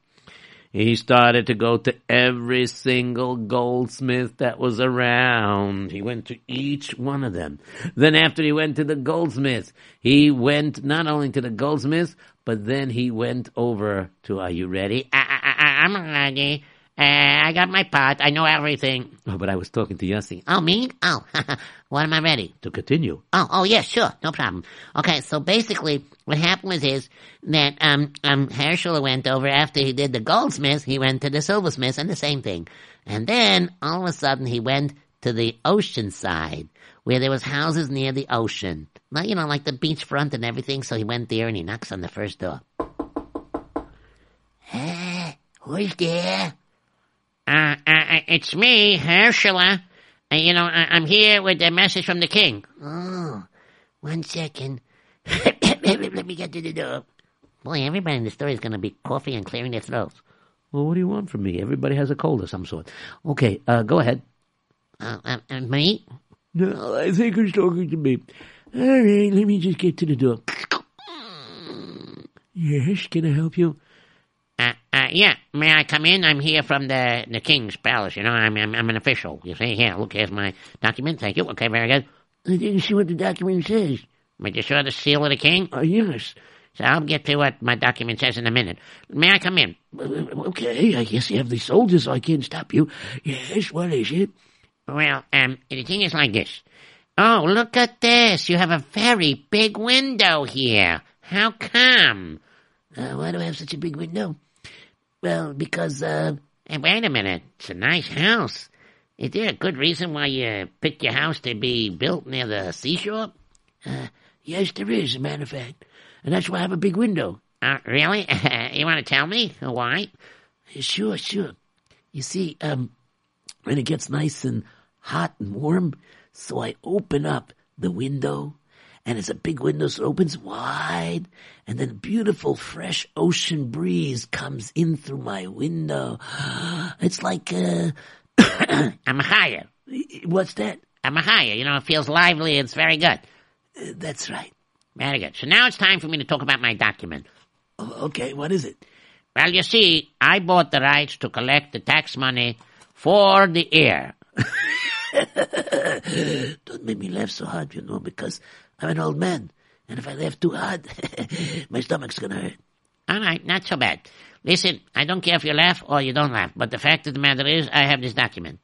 he started to go to every single goldsmith that was around. He went to each one of them. Then after he went to the goldsmiths, he went not only to the goldsmiths, but then he went over to, are you ready? I, I, I, I'm ready. Uh, I got my pot. I know everything. Oh, but I was talking to Yossi. Oh, me? Oh, [LAUGHS] what am I ready? To continue. Oh, oh, yeah, sure, no problem. Okay, so basically, what happened was is that um um Herschel went over after he did the goldsmith, he went to the silversmith, and the same thing, and then all of a sudden he went to the ocean side where there was houses near the ocean, Now, you know, like the beachfront and everything. So he went there and he knocks on the first door. Hey, who's there? Uh, uh, it's me, Herschela. Uh, you know, I- I'm here with a message from the king. Oh, one second. [COUGHS] Let me get to the door. Boy, everybody in the story is going to be coughing and clearing their throats. Well, what do you want from me? Everybody has a cold of some sort. Okay, uh, go ahead. Uh, uh, uh, me? No, I think he's talking to me. All right, let me just get to the door. Yes, can I help you? Uh, uh, yeah, may I come in? I'm here from the the king's palace. You know, I'm I'm, I'm an official. You see, here, look, here's my document. Thank you. Okay, very good. I didn't see what the document says. But you saw the seal of the king? Uh, yes. So I'll get to what my document says in a minute. May I come in? Okay, I guess you have the soldiers, so I can't stop you. Yes, what is it? Well, um, the thing is like this. Oh, look at this. You have a very big window here. How come? Uh, why do I have such a big window? Well, because, uh, Hey, wait a minute. It's a nice house. Is there a good reason why you picked your house to be built near the seashore? uh, yes, there is, as a matter of fact. And that's why I have a big window. Uh, really? [LAUGHS] you want to tell me why? Sure, sure. You see, um, when it gets nice and hot and warm, so I open up the window, and it's a big window, so it opens wide, and then a beautiful fresh ocean breeze comes in through my window. [GASPS] It's like, uh, [COUGHS] I'm a higher. what's that? I'm a higher. You know, it feels lively. It's very good. Uh, that's right. Very good. So now it's time for me to talk about my document. Okay, what is it? Well, you see, I bought the rights to collect the tax money for the air. [LAUGHS] [LAUGHS] Don't make me laugh so hard, you know, because I'm an old man, and if I laugh too hard, [LAUGHS] my stomach's gonna hurt. All right, not so bad. Listen, I don't care if you laugh or you don't laugh, but the fact of the matter is, I have this document.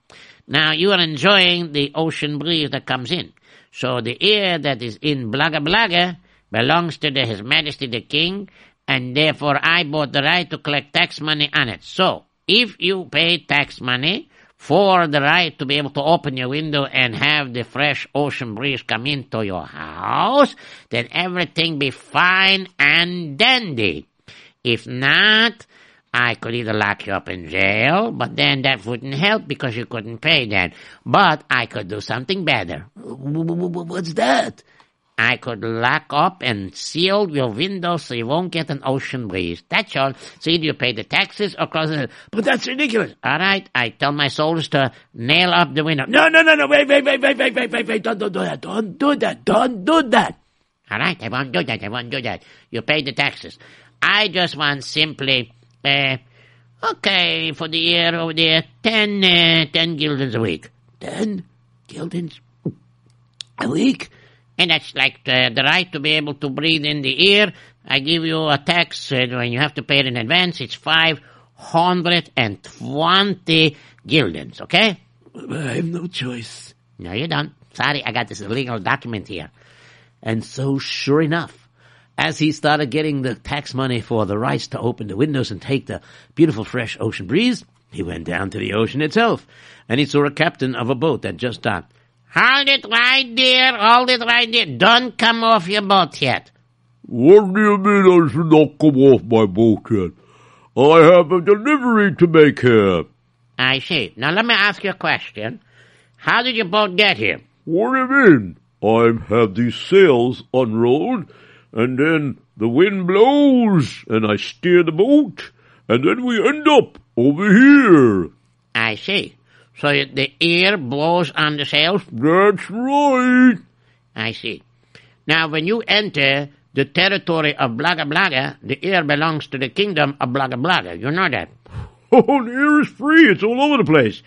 Now, you are enjoying the ocean breeze that comes in. So the air that is in Blaga Blaga belongs to the, His Majesty the King, and therefore I bought the right to collect tax money on it. So, if you pay tax money for the right to be able to open your window and have the fresh ocean breeze come into your house, then everything be fine and dandy. If not, I could either lock you up in jail, but then that wouldn't help because you couldn't pay then. But I could do something better. What's that? I could lock up and seal your windows so you won't get an ocean breeze. That's all. So either you pay the taxes or close it. But that's ridiculous. All right, I tell my soldiers to nail up the window. No, no, no, no, wait, wait, wait, wait, wait, wait, wait, wait, don't, don't do that, don't do that, don't do that. All right, I won't do that, I won't do that. You pay the taxes. I just want simply, uh, okay, for the year over there, ten, uh, ten guildens a week. Ten guildens a week? And that's like the, the right to be able to breathe in the air. I give you a tax uh, when you have to pay it in advance. It's 520 guildens, okay? I have no choice. No, you don't. Sorry, I got this illegal document here. And so, sure enough, as he started getting the tax money for the rights to open the windows and take the beautiful fresh ocean breeze, he went down to the ocean itself, and he saw a captain of a boat that just docked. Hold it right there, hold it right there. Don't come off your boat yet. What do you mean I should not come off my boat yet? I have a delivery to make here. I see. Now let me ask you a question. How did your boat get here? What do you mean? I have these sails unrolled, and then the wind blows, and I steer the boat, and then we end up over here. I see. So the air blows on the sails? That's right. I see. Now, when you enter the territory of Blaga Blaga, the air belongs to the kingdom of Blaga Blaga. You know that. [LAUGHS] Oh, the air is free. It's all over the place.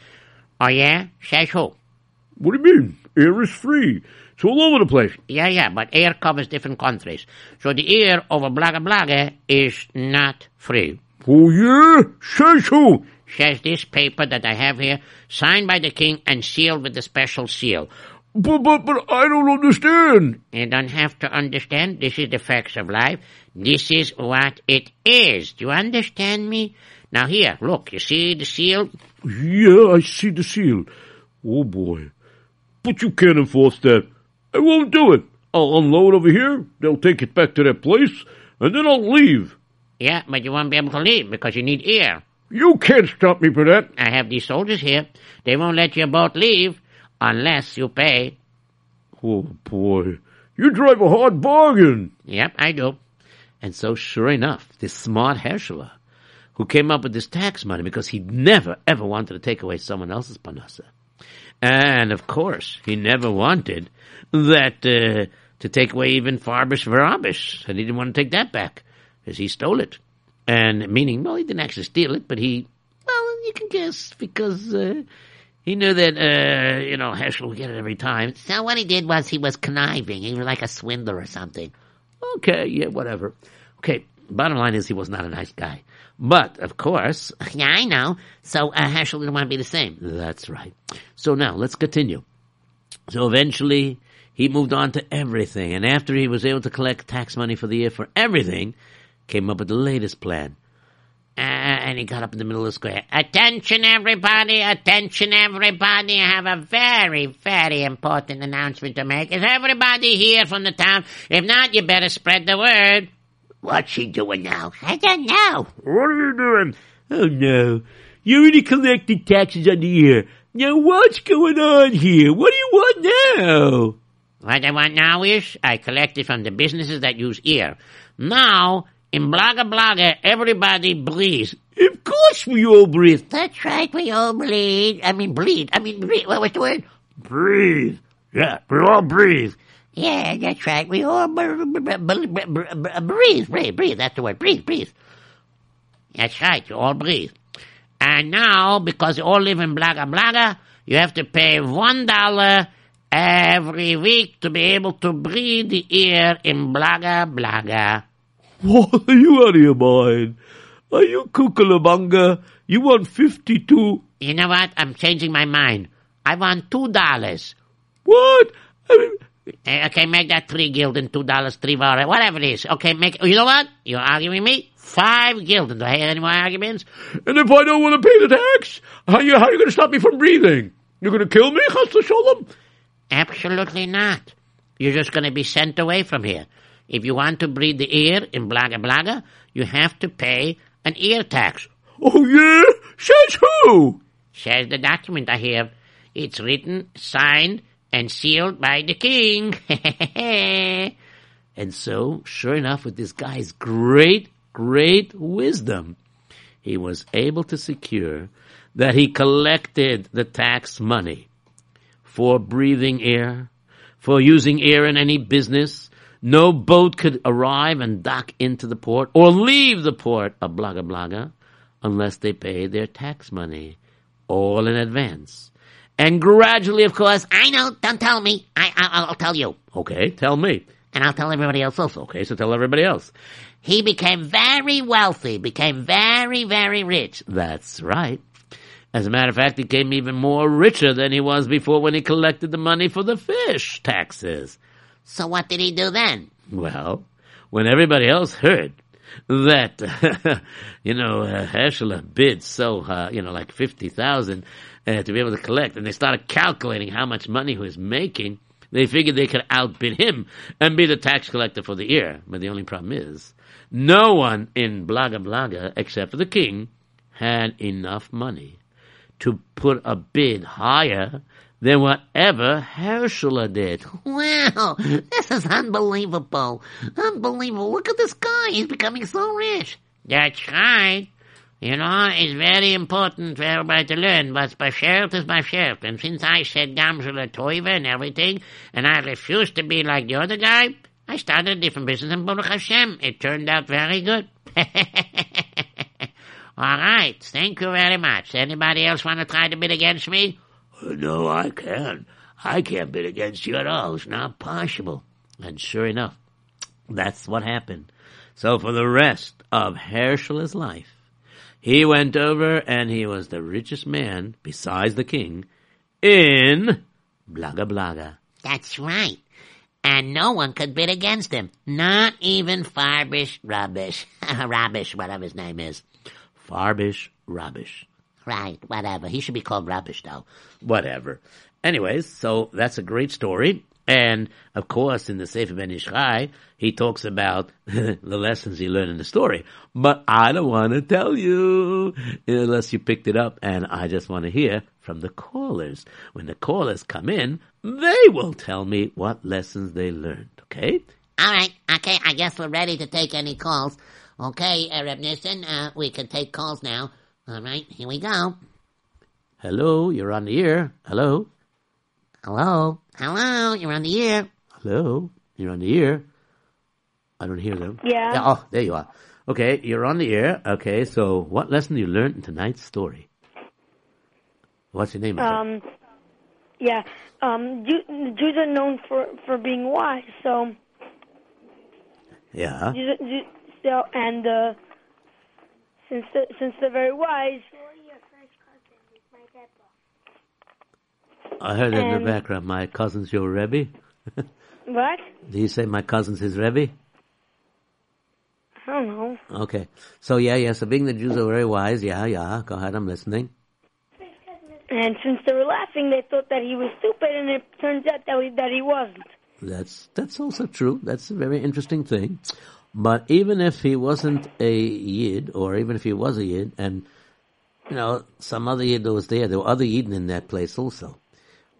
Oh, yeah? Says who? What do you mean? Air is free. It's all over the place. Yeah, yeah, but air covers different countries. So the air over Blaga Blaga is not free. Oh, yeah? Says who? Says this paper that I have here, signed by the king and sealed with a special seal. But, but, but I don't understand. You don't have to understand. This is the facts of life. This is what it is. Do you understand me? Now here, look, you see the seal? Yeah, I see the seal. Oh, boy. But you can't enforce that. I won't do it. I'll unload over here, they'll take it back to their place, and then I'll leave. Yeah, but you won't be able to leave because you need air. You can't stop me for that. I have these soldiers here. They won't let your boat leave unless you pay. Oh, boy. You drive a hard bargain. Yep, I do. And so, sure enough, this smart Herschela, who came up with this tax money because he never, ever wanted to take away someone else's parnasa. And, of course, he never wanted that uh, to take away even Farbish Varabish. And he didn't want to take that back because he stole it. And meaning, well, he didn't actually steal it, but he, well, you can guess because uh, he knew that, uh, you know, Herschel would get it every time. So what he did was he was conniving. He was like a swindler or something. Okay, yeah, whatever. Okay, bottom line is he was not a nice guy. But, of course, [LAUGHS] Yeah, I know. So uh, Herschel didn't want to be the same. that's right. So now, let's continue. So eventually, he moved on to everything, and after he was able to collect tax money for the year for everything, came up with the latest plan. Uh, and he got up in the middle of the square. Attention, everybody! Attention, everybody! I have a very, very important announcement to make. Is everybody here from the town? If not, you better spread the word. What's she doing now? I don't know. What are you doing? Oh no, you already collected taxes on the year. Now what's going on here? What do you want now? What I want now is I collected from the businesses that use ear. Now, in Blaga Blaga, everybody breathes. Of course we all breathe. That's right, we all bleed. I mean, bleed. I mean, breathe. What was the word? Breathe. Yeah, we all breathe. Yeah, that's right. We all br- br- br- br- br- br- breathe, breathe, breathe. That's the word. Breathe, breathe. That's right. You all breathe. And now, because you all live in Blaga Blaga, you have to pay one dollar every week to be able to breathe the air in Blaga Blaga. What, are you out of your mind? Are you kookalabunga? You want 52? You know what? I'm changing my mind. I want two dollars. What? I mean, Eh, Okay, make that three gilden, two dollars, three dollar, whatever it is. Okay, make. You know what? You're arguing me. Five gilden. Do I hear any more arguments? and if I don't want to pay the tax, how you, how are you going to stop me from breathing? You're going to kill me, Chas Shalom? Absolutely not. You're just going to be sent away from here. If you want to breathe the air in Blaga Blaga, you have to pay an ear tax. Oh, yeah? Says who? Says the document I have. It's written, signed, and sealed by the king. [LAUGHS] And so, sure enough, with this guy's great, great wisdom, he was able to secure that he collected the tax money for breathing air, for using air in any business. No boat could arrive and dock into the port or leave the port of Blaga Blaga unless they paid their tax money all in advance. And gradually, of course, I know. Don't tell me. I, I I'll tell you, okay, tell me. and I'll tell everybody else also. Okay, so tell everybody else. He became very wealthy, became very, very rich. That's right. As a matter of fact, he became even more richer than he was before when he collected the money for the fish taxes. So what did he do then? Well, when everybody else heard that, [LAUGHS] you know, uh, bid so, uh, you know, like 50,000 uh, to be able to collect, and they started calculating how much money he was making, they figured they could outbid him and be the tax collector for the year. But the only problem is, no one in Blaga Blaga, except for the king, had enough money to put a bid higher than whatever Herschel did. Wow, this is unbelievable. Unbelievable. Look at this guy. He's becoming so rich. That's right. You know, it's very important for everybody to learn what's bashert is bashert. And since I said Gamsula Toiva and everything, and I refused to be like the other guy, I started a different business in Baruch Hashem. It turned out very good. [LAUGHS] All right. Thank you very much. Anybody else want to try to bid against me? No, I can't. I can't bid against you at all. It's not possible. And sure enough, that's what happened. So for the rest of Herschel's life, he went over and he was the richest man, besides the king, in Blaga Blaga. That's right. And no one could bid against him. Not even Farbish Rubbish. [LAUGHS] Rubbish, whatever his name is. Farbish Rubbish. Right, whatever. He should be called Rubbish, though. Whatever. Anyways, so that's a great story. And of course, in the Sefer Ben Ish Chai, he talks about [LAUGHS] the lessons he learned in the story. But I don't want to tell you unless you picked it up. And I just want to hear from the callers. When the callers come in, they will tell me what lessons they learned. Okay? All right, okay, I guess we're ready to take any calls. Okay, uh, Reb Nissen, uh, we can take calls now. All right, here we go. Hello, you're on the air. Hello? Hello? Hello, you're on the air. Hello? You're on the air. I don't hear them. Yeah. Oh, there you are. Okay, you're on the air. Okay, so what lesson you learned in tonight's story? What's your name? Um, yeah. Um, Jews are known for for being wise. So, yeah. Jews, Jews, so and uh, since the, since they're very wise, I heard that in the background. My cousin's your Rebbe. [LAUGHS] what? Do you say my cousin's his Rebbe? I don't know. Okay. So yeah, yeah. So being the Jews are very wise. Yeah, yeah. Go ahead. I'm listening. And since they were laughing, they thought that he was stupid, and it turns out that he, that he wasn't. That's that's also true. That's a very interesting thing. But even if he wasn't a yid, or even if he was a yid, and you know some other yid that was there, there were other yidden in that place also.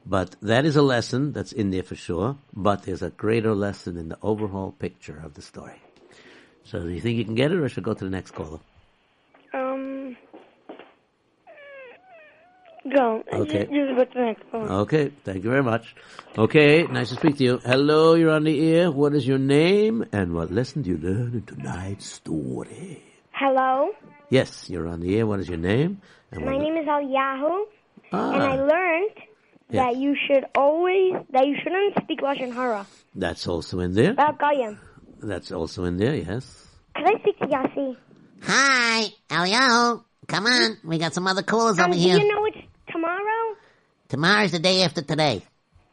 But that is a lesson that's in there for sure. But there's a greater lesson in the overall picture of the story. So do you think you can get it, or should I go to the next caller? Um, go. Okay. Just, just go to the next one. Okay, thank you very much. Okay, nice to speak to you. Hello, you're on the air. What is your name, and what lesson do you learn in tonight's story? Hello, Yes, you're on the air. What is your name? And my what- name is Eliyahu, and I Ah, learned Yes. that you should always that you shouldn't speak lashon hara that's also in there. about goyim. That's also in there. Yes. Could I speak to Yossi? Hi, Elio. Come on, we got some other callers Um, over do here. you know it's tomorrow? Tomorrow's the day after today.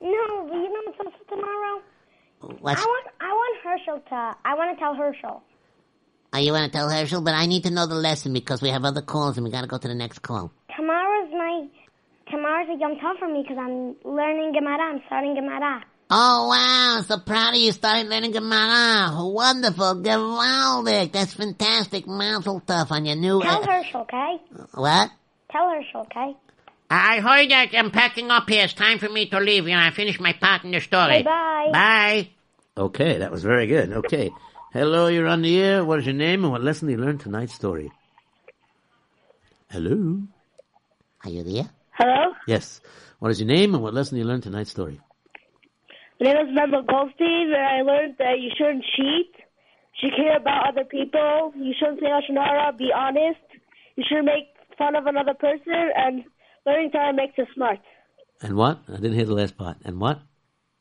No, but you know it's also tomorrow. What's, I want I want Herschel to I want to tell Herschel. oh, you want to tell Herschel? But I need to know the lesson because we have other calls and we got to go to the next call. Tomorrow's my tomorrow's a yom tov for me because I'm learning Gemara. I'm starting Gemara. Oh wow, so proud of you starting learning Gemara. Wonderful, gewaldic. That's fantastic. Mazel tov on your new... Tell uh, Herschel, okay? what? Tell Herschel, okay? I heard that I'm packing up here. It's time for me to leave. You know, I finished my part in the story. Bye-bye. Bye. Okay, that was very good. Okay. Hello, you're on the air. What is your name and what lesson did you learn tonight's story? Hello? Are you there? Hello? Yes. What is your name and what lesson did you learn tonight's story? My name is Mendel Goldstein, and I learned that you shouldn't cheat. You should care about other people. You shouldn't say oh, Lashon hara. Be honest. You shouldn't make fun of another person, and learning Torah makes us smart. And what? I didn't hear the last part. And what?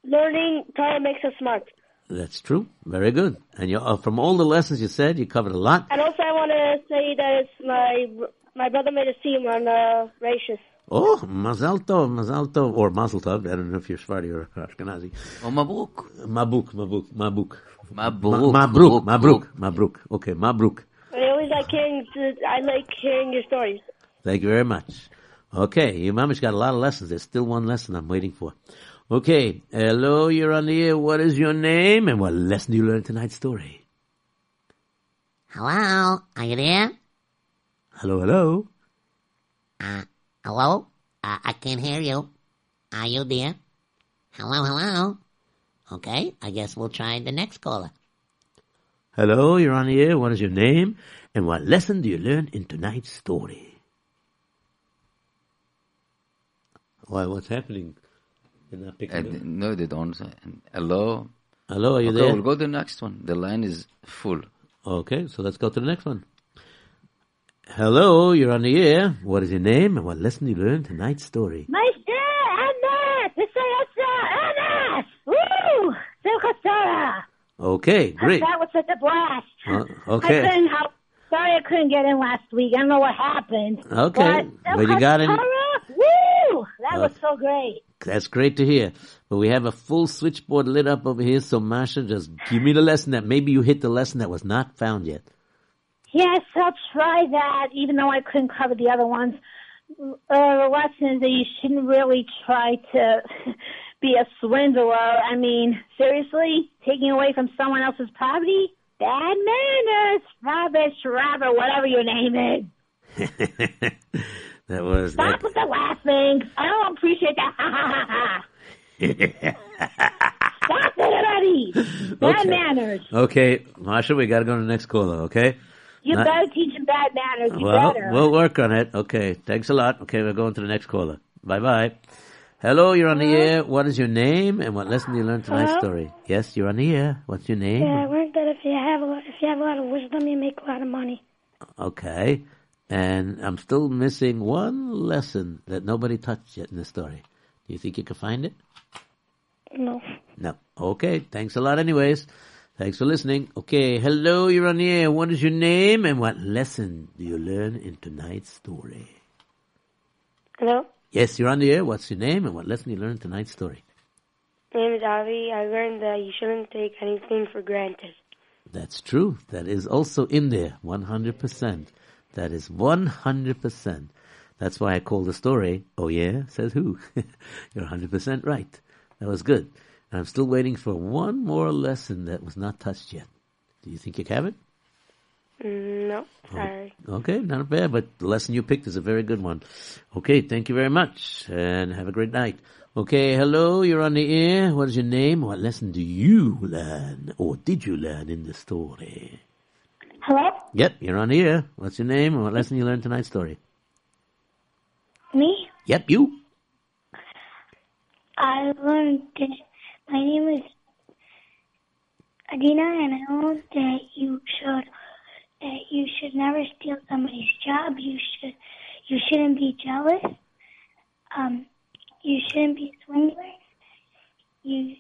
Learning Torah makes us smart. That's true. Very good. And you, uh, from all the lessons you said, you covered a lot. And also, I want to say that it's my my brother made a team on uh, Rashis. Oh, Mazal Tov, Mazal Tov, or Mazel Tov. I don't know if you're Sephardi or Ashkenazi. Oh, Mabuk. Mabuk, Mabuk, Mabuk. Mabruk. Ma- Mabruk, Mabruk, Mabruk. Okay, Mabruk. I always like hearing I like hearing your stories. Thank you very much. Okay, your mama's got a lot of lessons. There's still one lesson I'm waiting for. Okay, hello, you're on the air. What is your name and what lesson do you learn tonight's story? Hello? Are you there? Hello, hello. Uh, hello? Uh, I can't hear you. Are you there? Hello, hello? Okay, I guess we'll try the next caller. Hello, you're on the air. What is your name and what lesson do you learn in tonight's story? Why, what's happening? They're not picking up. no, they don't. Hello. Hello, are you okay, there? we'll go to the next one. The line is full. Okay, so let's go to the next one. Hello, you're on the air. What is your name and what lesson do you learn tonight's story? Meister, Anas, Messiah, Anas, woo, Simchas Torah. Okay, great. That was such a blast. Uh, I okay. couldn't help. Sorry, I couldn't get in last week. I don't know what happened. Okay, but, but you got in- Torah, that was so great. That's great to hear. But we have a full switchboard lit up over here, so Masha, just give me the lesson that maybe you hit the lesson that was not found yet. Yes, I'll try that, even though I couldn't cover the other ones. Uh, the lesson is that you shouldn't really try to [LAUGHS] be a swindler. I mean, seriously, taking away from someone else's property? Bad manners, rubbish, rubber, whatever your name is. [LAUGHS] that was Stop that. with the laughing. I don't appreciate that. Ha ha ha ha. Stop it already. Bad Okay. manners. okay, Masha, we got to go to the next caller. Okay. You Not- better teach them bad manners. You Well, better. we'll work on it. Okay, thanks a lot. Okay, we're going to the next caller. Bye bye. Hello, you're on the air. What is your name and what lesson you learn tonight's Hello? story? Yes, you're on the air. What's your name? Yeah, I learned that if you have a lot, if you have a lot of wisdom, you make a lot of money. Okay. And I'm still missing one lesson that nobody touched yet in the story. Do you think you can find it? No. No. Okay. Thanks a lot anyways. Thanks for listening. Okay. Hello, you're on the air. What is your name and what lesson do you learn in tonight's story? Hello. Yes, you're on the air. What's your name and what lesson do you learn in tonight's story? My name is Avi. I learned that you shouldn't take anything for granted. That's true. That is also in there. 100%. That is 100%. That's why I call the story, Oh Yeah, says who? [LAUGHS] You're 100% right. That was good. And I'm still waiting for one more lesson that was not touched yet. Do you think you have it? Mm, no, sorry. Okay, not bad, but the lesson you picked is a very good one. Okay, thank you very much, and have a great night. Okay, hello, you're on the air. What is your name? What lesson do you learn, or did you learn in the story? Hello? Yep, you're on here. What's your name, and what lesson you learned tonight's story? Me? Yep, you. I learned that my name is Adina, and I learned that you should that you should never steal somebody's job. You should you shouldn't be jealous. Um, you shouldn't be a swindler. You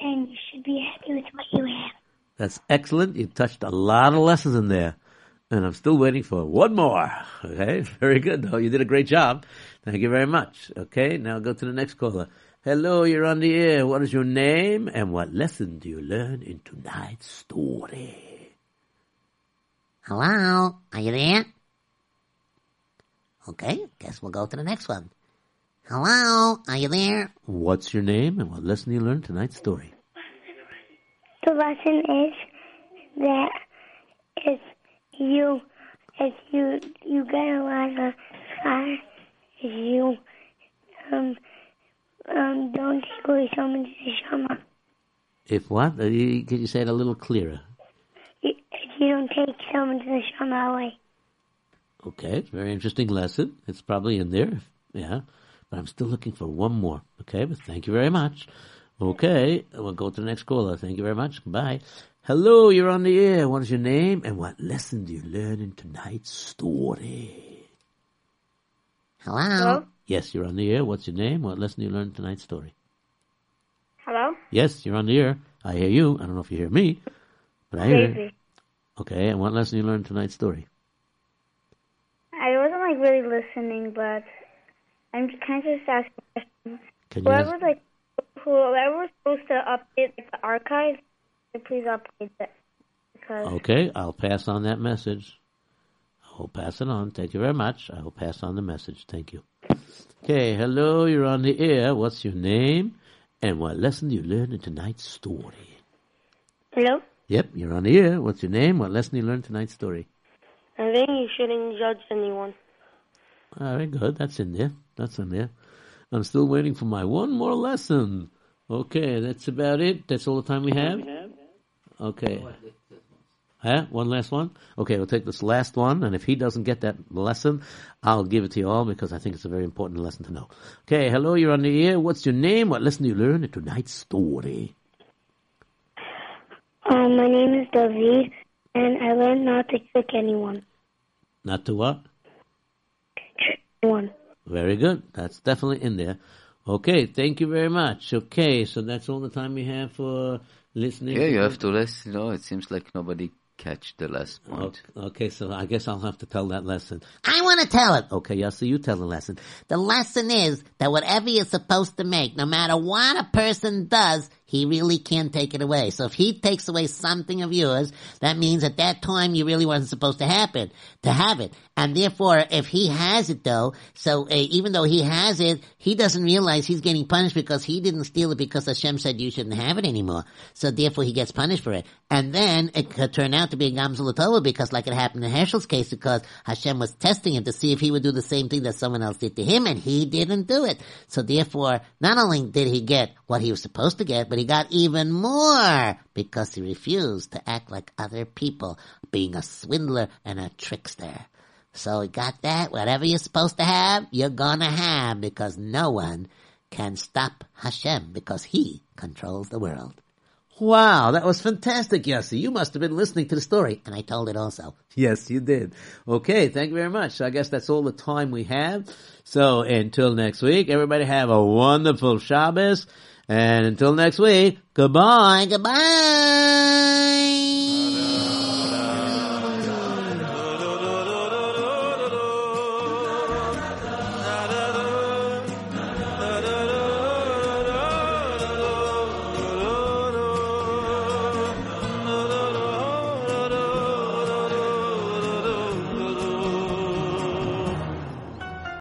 and you should be happy with what you have. That's excellent. You touched a lot of lessons in there. And I'm still waiting for one more. Okay, [LAUGHS] very good though. You did a great job. Thank you very much. Okay, now go to the next caller. Hello, you're on the air. What is your name and what lesson do you learn in tonight's story? Hello? Are you there? Okay, guess we'll go to the next one. Hello? Are you there? What's your name and what lesson do you learn tonight's story? The lesson is that if you if you you get a lot of fire, if you um, um, don't take away someone's neshama. If what? Uh, Could you say it a little clearer? If you don't take someone's neshama away. Okay, it's a very interesting lesson. It's probably in there. Yeah. But I'm still looking for one more. Okay, but thank you very much. Okay, we'll go to the next caller. Thank you very much. Goodbye. Hello, you're on the air. What is your name and what lesson do you learn in tonight's story? Hello? Yes, you're on the air. What's your name? What lesson do you learn in tonight's story? Hello? Yes, you're on the air. I hear you. I don't know if you hear me, but I hear you. Crazy. Okay, and what lesson do you learn in tonight's story? I wasn't like really listening, but I'm just kind of just asking questions. Can you ask- Whoever like whoever was supposed to update like, the archives, please update it Okay, I'll pass on that message. I will pass it on. Thank you very much. I will pass on the message. Thank you. Okay, hello, you're on the air. What's your name? And what lesson do you learn in tonight's story? hello. Yep, you're on the air. What's your name? What lesson do you learn in tonight's story? I think you shouldn't judge anyone. Very good. That's in there. That's in there. I'm still waiting for my one more lesson. Okay, that's about it. That's all the time we have? Okay. Huh? One last one? Okay, we'll take this last one, and if he doesn't get that lesson, I'll give it to you all because I think it's a very important lesson to know. Okay, hello, you're on the air. What's your name? What lesson do you learn in tonight's story? Um, my name is David, and I learned not to trick anyone. Not to what? Anyone. Very good. That's definitely in there. Okay, thank you very much. Okay, so that's all the time we have for listening. Yeah, you have to listen. No, it seems like nobody catch the last point. Okay, so I guess I'll have to tell that lesson. I want to tell it. Okay, Yossi, you tell the lesson. The lesson is that whatever you're supposed to make, no matter what a person does, he really can't take it away. So if he takes away something of yours, that means at that time you really wasn't supposed to happen, to have it. And therefore, if he has it though, so uh, even though he has it, he doesn't realize he's getting punished because he didn't steal it because Hashem said you shouldn't have it anymore. So therefore he gets punished for it. And then it could turn out to be a Gamzulatova because like it happened in Herschel's case because Hashem was testing him to see if he would do the same thing that someone else did to him and he didn't do it. So therefore, not only did he get what he was supposed to get, but he got even more because he refused to act like other people, being a swindler and a trickster. So he got that. Whatever you're supposed to have, you're gonna have because no one can stop Hashem because he controls the world. Wow, that was fantastic, Yossi. You must have been listening to the story. And I told it also. Yes, you did. Okay, thank you very much. So I guess that's all the time we have. So until next week, everybody have a wonderful Shabbos. And until next week, goodbye, goodbye.